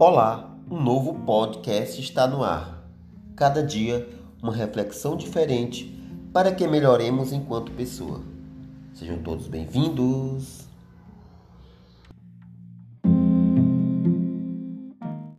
Olá, um novo podcast está no ar. Cada dia uma reflexão diferente para que melhoremos enquanto pessoa. Sejam todos bem-vindos.